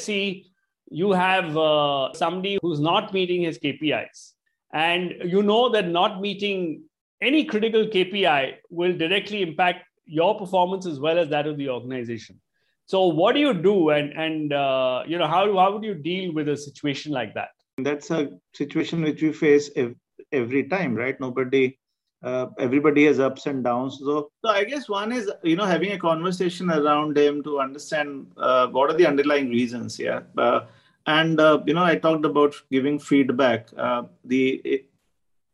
see you have uh, somebody who's not meeting his KPIs, and you know that not meeting any critical KPI will directly impact your performance as well as that of the organization. So, what do you do, and and uh, you know how how would you deal with a situation like that? That's a situation which we face every time, right? Nobody uh, everybody has ups and downs. So, so I guess one is you know having a conversation around him to understand uh, what are the underlying reasons. Yeah, uh, and uh, you know I talked about giving feedback. Uh, the it,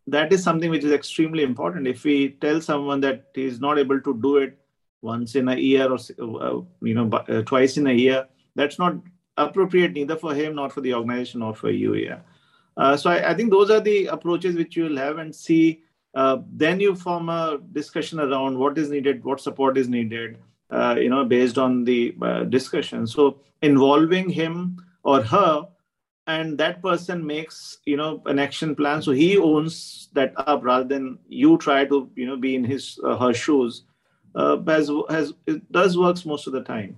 that is something which is extremely important. If we tell someone that he is not able to do it once in a year or uh, you know twice in a year, that's not appropriate neither for him nor for the organization or for you. Yeah. so I, I think those are the approaches which you will have and see uh, then you form a discussion around what is needed, what support is needed, uh, you know, based on the uh, discussion. So involving him or her, and that person makes you know an action plan. So he owns that up rather than you try to you know be in his her shoes. Uh, has has it does works most of the time.